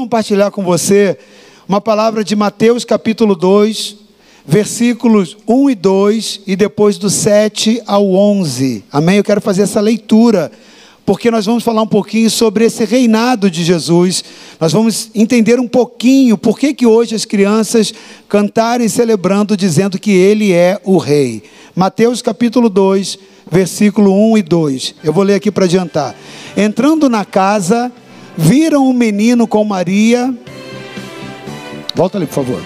compartilhar com você uma palavra de Mateus capítulo 2, versículos 1 e 2 e depois do 7 ao 11. Amém? Eu quero fazer essa leitura porque nós vamos falar um pouquinho sobre esse reinado de Jesus. Nós vamos entender um pouquinho por que, que hoje as crianças cantarem celebrando dizendo que ele é o rei. Mateus capítulo 2, versículo 1 e 2. Eu vou ler aqui para adiantar. Entrando na casa, viram um menino com Maria. Volta ali, por favor.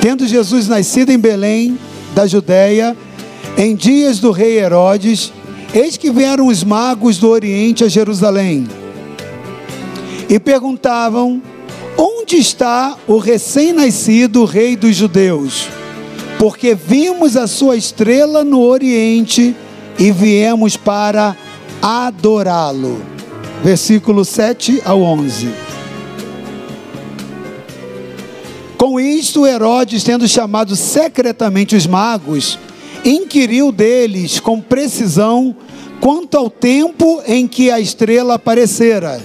Tendo Jesus nascido em Belém, da Judéia, em dias do rei Herodes, eis que vieram os magos do Oriente a Jerusalém e perguntavam: Onde está o recém-nascido rei dos judeus? Porque vimos a sua estrela no Oriente e viemos para adorá-lo. Versículo 7 ao 11. Com isto, Herodes, tendo chamado secretamente os magos, inquiriu deles com precisão quanto ao tempo em que a estrela aparecera.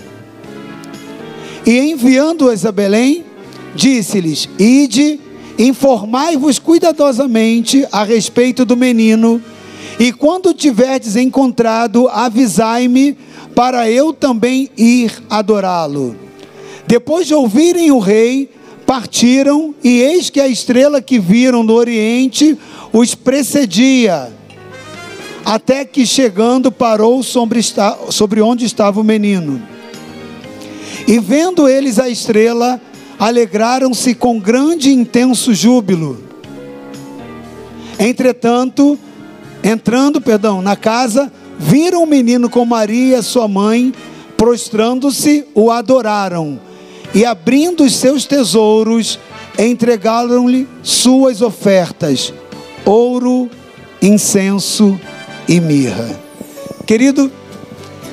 E enviando-os a Belém, disse-lhes: Ide, informai-vos cuidadosamente a respeito do menino, e quando tiverdes encontrado, avisai-me, para eu também ir adorá-lo. Depois de ouvirem o rei, partiram, e eis que a estrela que viram no oriente os precedia, até que chegando parou sobre, onde estava o menino. E vendo eles a estrela, alegraram-se com grande e intenso júbilo. Entretanto, entrando, perdão, na casa, viram o menino com Maria, sua mãe, prostrando-se, o adoraram e abrindo os seus tesouros, entregaram-lhe suas ofertas: ouro, incenso e mirra. Querido,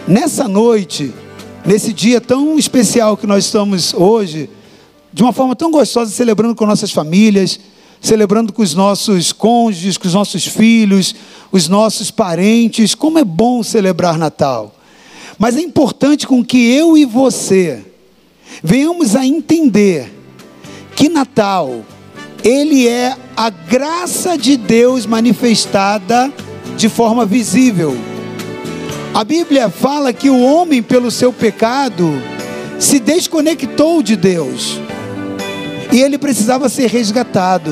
nessa noite, nesse dia tão especial que nós estamos hoje, de uma forma tão gostosa, celebrando com nossas famílias, celebrando com os nossos cônjuges, com os nossos filhos, os nossos parentes. Como é bom celebrar Natal. Mas é importante com que eu e você venhamos a entender que Natal, ele é a graça de Deus manifestada de forma visível. A Bíblia fala que o homem, pelo seu pecado, se desconectou de Deus e ele precisava ser resgatado.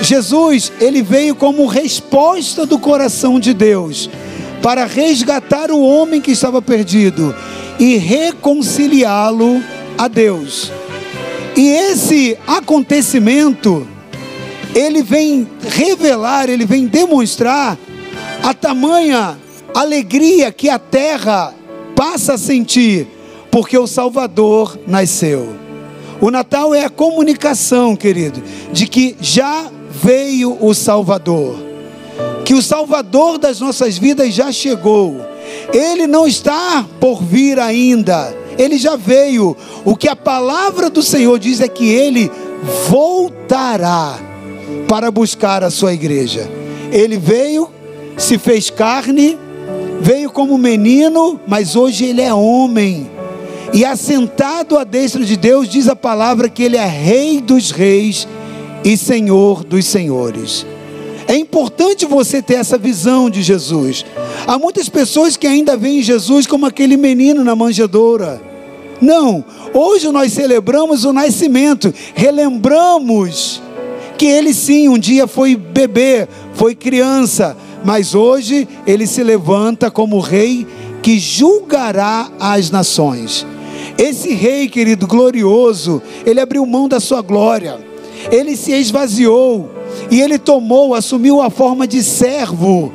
Jesus, ele veio como resposta do coração de Deus para resgatar o homem que estava perdido e reconciliá-lo a Deus. E esse acontecimento, ele vem revelar, ele vem demonstrar a tamanha alegria que a terra passa a sentir, porque o Salvador nasceu. O Natal é a comunicação, querido, de que já veio o Salvador, que o Salvador das nossas vidas já chegou ele não está por vir ainda, ele já veio. O que a palavra do Senhor diz é que ele voltará para buscar a sua igreja. Ele veio, se fez carne, veio como menino, mas hoje ele é homem. E assentado à destra de Deus, diz a palavra que ele é Rei dos Reis e Senhor dos Senhores. É importante você ter essa visão de Jesus. Há muitas pessoas que ainda veem Jesus como aquele menino na manjedoura. Não, hoje nós celebramos o nascimento, relembramos que ele sim um dia foi bebê, foi criança, mas hoje ele se levanta como rei que julgará as nações. Esse rei, querido, glorioso, ele abriu mão da sua glória, ele se esvaziou, e ele tomou, assumiu a forma de servo,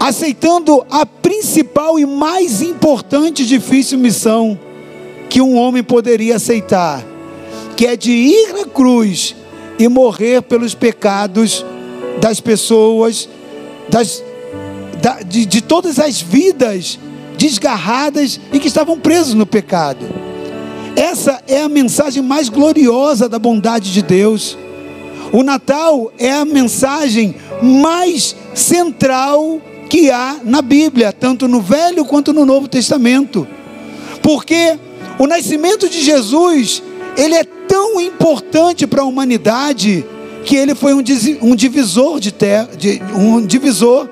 aceitando a principal e mais importante e difícil missão que um homem poderia aceitar, que é de ir à cruz e morrer pelos pecados das pessoas, das, da, de, de todas as vidas desgarradas e que estavam presos no pecado. Essa é a mensagem mais gloriosa da bondade de Deus. O Natal é a mensagem mais central que há na Bíblia, tanto no Velho quanto no Novo Testamento. Porque O nascimento de Jesus, ele é tão importante para a humanidade que ele foi um, divisor de terra, de, um divisor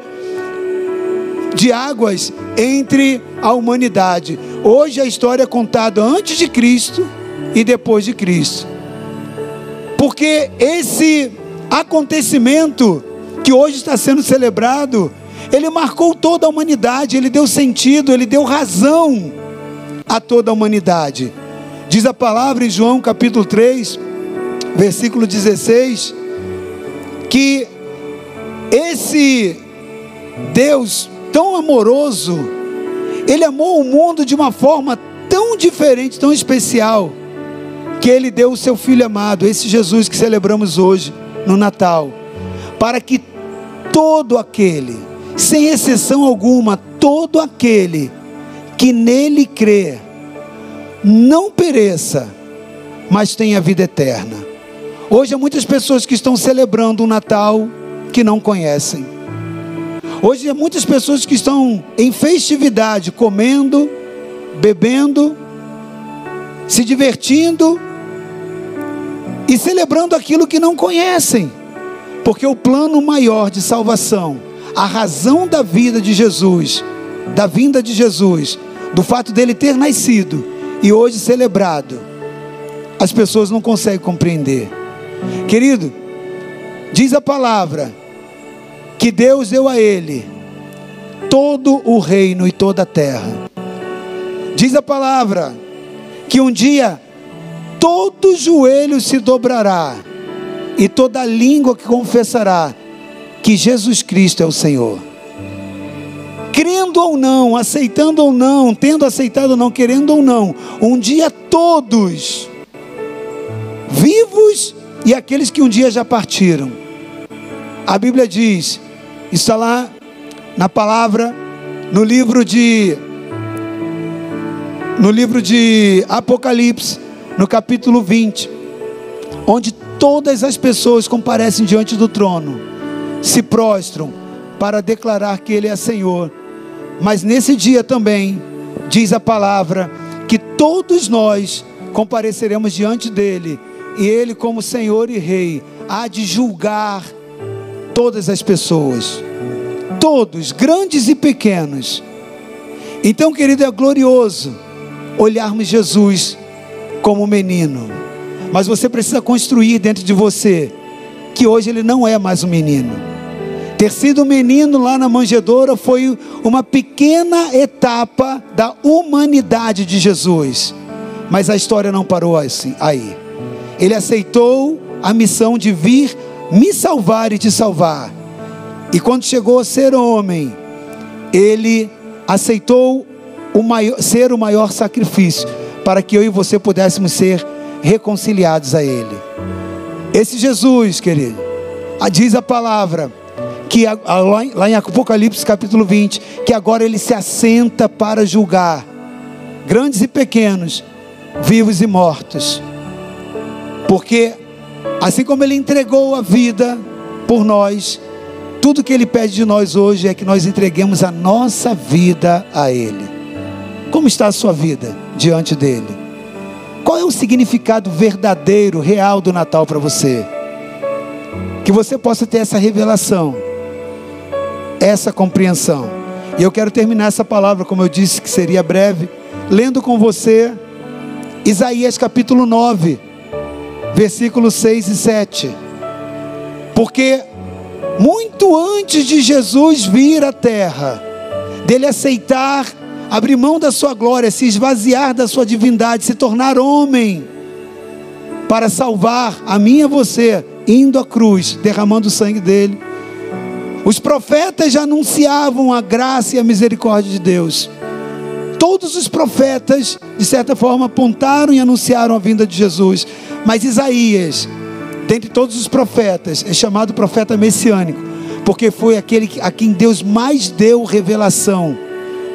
de águas entre a humanidade. Hoje a história é contada antes de Cristo e depois de Cristo. Porque esse acontecimento que hoje está sendo celebrado, ele marcou toda a humanidade, ele deu sentido, ele deu razão a toda a humanidade. Diz a palavra em João capítulo 3, versículo 16, que esse Deus tão amoroso, ele amou o mundo de uma forma tão diferente, tão especial, que ele deu o seu filho amado, esse Jesus que celebramos hoje no Natal, para que todo aquele, sem exceção alguma, todo aquele que nele crê, não pereça, mas tenha vida eterna. Hoje há muitas pessoas que estão celebrando o Natal que não conhecem. Hoje há muitas pessoas que estão em festividade, comendo, bebendo, se divertindo e celebrando aquilo que não conhecem. Porque o plano maior de salvação, a razão da vida de Jesus, da vinda de Jesus, do fato dele ter nascido e hoje celebrado, as pessoas não conseguem compreender. Querido, diz a palavra que Deus deu a ele todo o reino e toda a terra. Diz a palavra que um dia todo joelho se dobrará e toda língua que confessará que Jesus Cristo é o Senhor. Crendo ou não, aceitando ou não, tendo aceitado ou não, querendo ou não, um dia todos, vivos e aqueles que um dia já partiram. A Bíblia diz, está lá na palavra, no livro de no livro de Apocalipse, no capítulo 20, onde todas as pessoas comparecem diante do trono, se prostram para declarar que Ele é Senhor. Mas nesse dia também, diz a palavra, que todos nós compareceremos diante dele, e Ele, como Senhor e Rei, há de julgar todas as pessoas, todos, grandes e pequenos. Então, querido, é glorioso olharmos Jesus como menino mas você precisa construir dentro de você que hoje ele não é mais um menino. Ter sido um menino lá na manjedoura foi uma pequena etapa da humanidade de Jesus. Mas a história não parou assim aí. Ele aceitou a missão de vir me salvar e te salvar. E quando chegou a ser homem, ele aceitou o maior, ser o maior sacrifício para que eu e você pudéssemos ser reconciliados a Ele. Esse Jesus, querido, diz a palavra, que lá em Apocalipse capítulo 20, que agora Ele se assenta para julgar grandes e pequenos, vivos e mortos. Porque assim como Ele entregou a vida por nós, tudo que Ele pede de nós hoje é que nós entreguemos a nossa vida a Ele. Como está a sua vida diante dEle? Qual é o significado verdadeiro, real do Natal para você? Que você possa ter essa revelação, essa compreensão. E eu quero terminar essa palavra, como eu disse que seria breve, lendo com você Isaías capítulo 9, versículos 6 e 7. Porque muito antes de Jesus vir à terra, dele aceitar abrir mão da sua glória, se esvaziar da sua divindade, se tornar homem, para salvar a mim e a você, indo à cruz, derramando o sangue dele. Os profetas já anunciavam a graça e a misericórdia de Deus. Todos os profetas, de certa forma, apontaram e anunciaram a vinda de Jesus. Mas Isaías, dentre todos os profetas, é chamado profeta messiânico, porque foi aquele a quem Deus mais deu revelação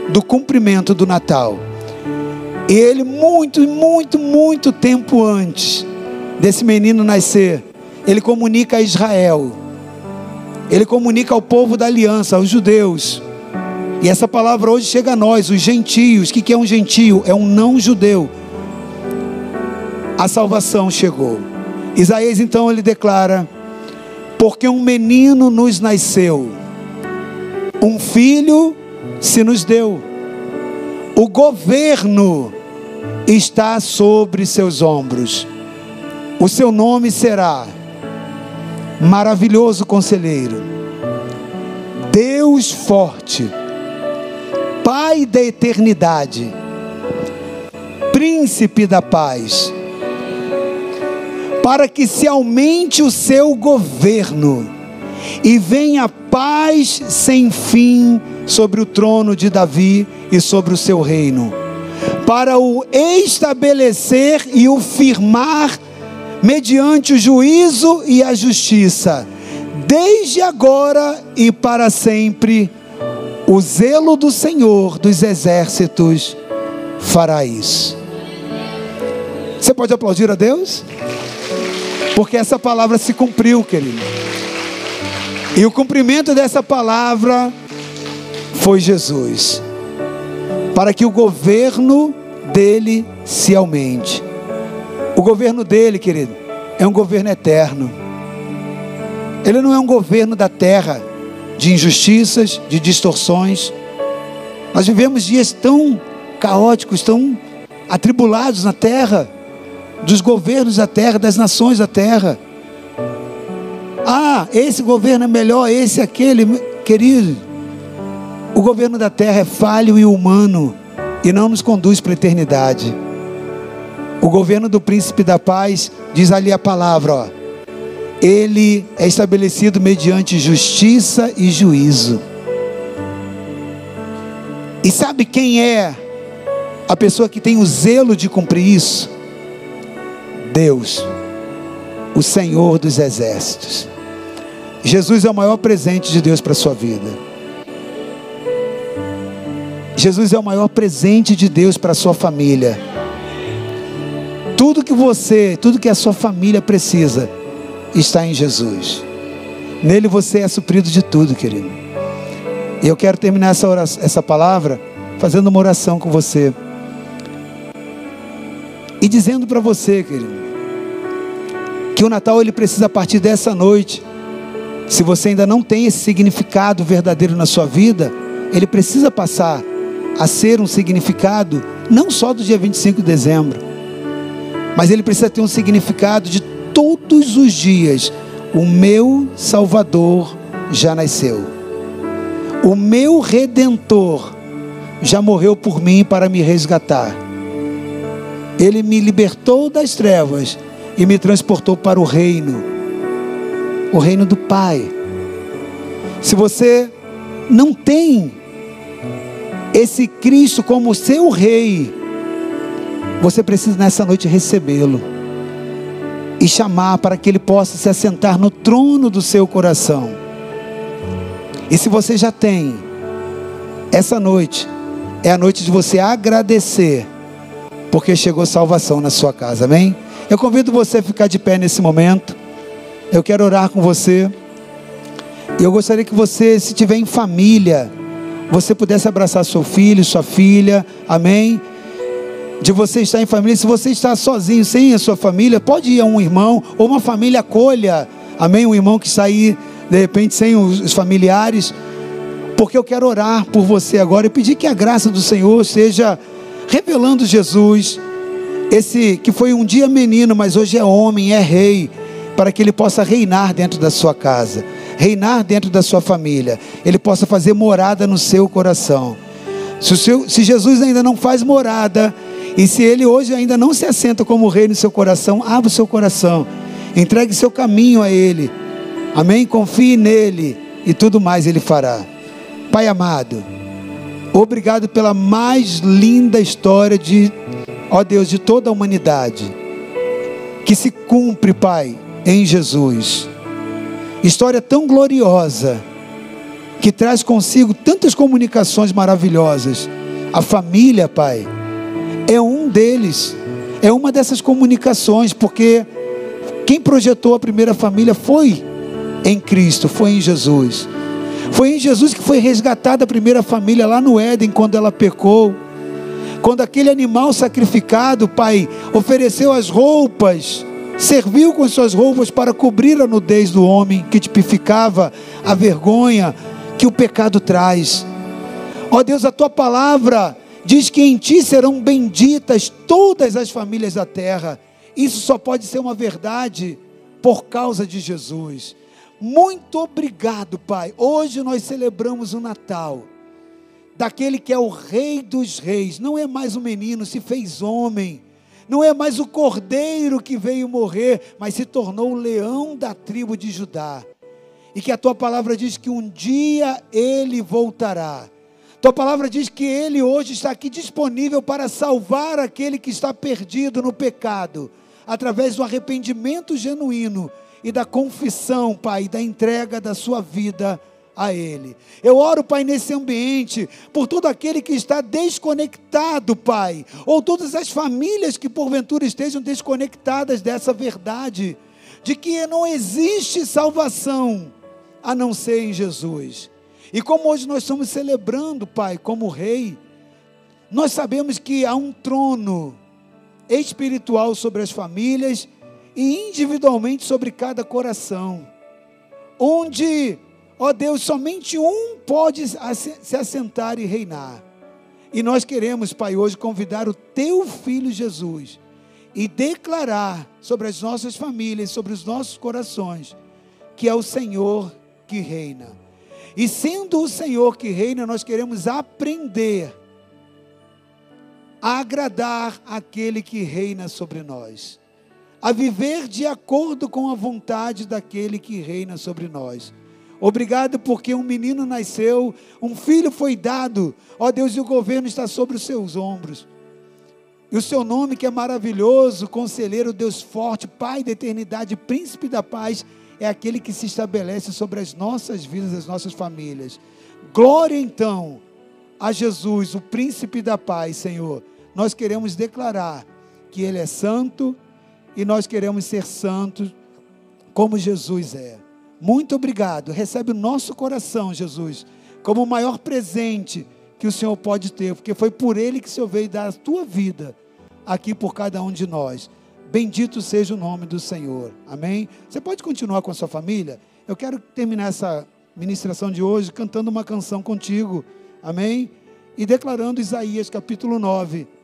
do cumprimento do Natal. E ele, muito, muito, muito tempo antes desse menino nascer, ele comunica a Israel, ele comunica ao povo da aliança, aos judeus. E essa palavra hoje chega a nós, os gentios. O que é um gentio? É um não judeu. a salvação chegou. Isaías então ele declara: Porque um menino nos nasceu, um filho se nos deu, o governo está sobre seus ombros, o seu nome será Maravilhoso Conselheiro, Deus Forte, Pai da Eternidade, Príncipe da Paz para que se aumente o seu governo e venha paz sem fim sobre o trono de Davi e sobre o seu reino, para o estabelecer e o firmar mediante o juízo e a justiça, desde agora e para sempre. O zelo do Senhor dos exércitos fará isso. Você pode aplaudir a Deus? Porque essa palavra se cumpriu, querido. E o cumprimento dessa palavra foi Jesus. Para que o governo dele se aumente. O governo dele, querido, é um governo eterno. Ele não é um governo da terra, de injustiças, de distorções. Nós vivemos dias tão caóticos, tão atribulados na terra dos governos da terra, das nações da terra. Ah, esse governo é melhor, esse, aquele. Querido, o governo da terra é falho e humano e não nos conduz para a eternidade. O governo do príncipe da paz, diz ali a palavra, ó, ele é estabelecido mediante justiça e juízo. E sabe quem é a pessoa que tem o zelo de cumprir isso? Deus, o Senhor dos exércitos. Jesus é o maior presente de Deus para a sua vida. Jesus é o maior presente de Deus para a sua família. Tudo que você, tudo que a sua família precisa, está em Jesus. Nele você é suprido de tudo, querido. E eu quero terminar essa, oração, essa palavra fazendo uma oração com você. E dizendo para você, querido, que o Natal ele precisa partir dessa noite. Se você ainda não tem esse significado verdadeiro na sua vida, ele precisa passar a ser um significado não só do dia 25 de dezembro, mas ele precisa ter um significado de todos os dias. O meu Salvador já nasceu. O meu redentor já morreu por mim para me resgatar. Ele me libertou das trevas e me transportou para o reino, o reino do Pai. Se você não tem esse Cristo como seu rei, você precisa nessa noite recebê-lo e chamar para que ele possa se assentar no trono do seu coração. E se você já tem, essa noite é a noite de você agradecer, porque chegou salvação na sua casa, amém? Eu convido você a ficar de pé nesse momento. Eu quero orar com você. E eu gostaria que você, se tiver em família, você pudesse abraçar seu filho, sua filha, amém? De você estar em família, se você está sozinho, sem a sua família, pode ir a um irmão, ou uma família acolha, amém? Um irmão que aí, de repente, sem os familiares, porque eu quero orar por você agora e pedir que a graça do Senhor seja revelando Jesus esse que foi um dia menino, mas hoje é homem, é rei, para que ele possa reinar dentro da sua casa, reinar dentro da sua família, ele possa fazer morada no seu coração. Se, seu, se Jesus ainda não faz morada, e se ele hoje ainda não se assenta como rei no seu coração, abra o seu coração, entregue seu caminho a ele, amém? Confie nele e tudo mais ele fará. Pai amado, obrigado pela mais linda história de ó Deus, de toda a humanidade, que se cumpre, Pai, em Jesus. História tão gloriosa, que traz consigo tantas comunicações maravilhosas. A família, Pai, é um deles, é uma dessas comunicações, porque quem projetou a primeira família foi em Cristo, foi em Jesus. Foi em Jesus que foi resgatada a primeira família lá no Éden, quando ela pecou. Quando aquele animal sacrificado, Pai, ofereceu as roupas, serviu com suas roupas para cobrir a nudez do homem, que tipificava a vergonha que o pecado traz. Ó Deus, a tua palavra diz que em ti serão benditas todas as famílias da terra. Isso só pode ser uma verdade por causa de Jesus. Muito obrigado, Pai. Hoje nós celebramos o Natal daquele que é o Rei dos Reis. Não é mais um menino, se fez homem. Não é mais o cordeiro que veio morrer, mas se tornou o leão da tribo de Judá. E que a tua palavra diz que um dia ele voltará. Tua palavra diz que ele hoje está aqui disponível para salvar aquele que está perdido no pecado, através do arrependimento genuíno e da confissão, Pai, da entrega da sua vida a Ele. Eu oro, Pai, nesse ambiente, por todo aquele que está desconectado, Pai, ou todas as famílias que porventura estejam desconectadas dessa verdade, de que não existe salvação a não ser em Jesus. E como hoje nós estamos celebrando, Pai, como Rei, nós sabemos que há um trono espiritual sobre as famílias e individualmente sobre cada coração, onde, ó Deus, somente um pode se assentar e reinar. E nós queremos, Pai, hoje convidar o Teu Filho Jesus e declarar sobre as nossas famílias, sobre os nossos corações, que é o Senhor que reina. E sendo o Senhor que reina, nós queremos aprender a agradar aquele que reina sobre nós a viver de acordo com a vontade daquele que reina sobre nós. Obrigado porque um menino nasceu, um filho foi dado, ó Deus, e o governo está sobre os seus ombros. E o seu nome que é maravilhoso, conselheiro, Deus forte, Pai da eternidade, príncipe da paz, é aquele que se estabelece sobre as nossas vidas, as nossas famílias. Glória então a Jesus, o príncipe da paz, Senhor. Nós queremos declarar que ele é santo, e nós queremos ser santos como Jesus é. Muito obrigado. Recebe o nosso coração, Jesus, como o maior presente que o Senhor pode ter, porque foi por Ele que o Senhor veio dar a tua vida aqui por cada um de nós. Bendito seja o nome do Senhor. Amém? Você pode continuar com a sua família? Eu quero terminar essa ministração de hoje cantando uma canção contigo. Amém? E declarando Isaías capítulo 9.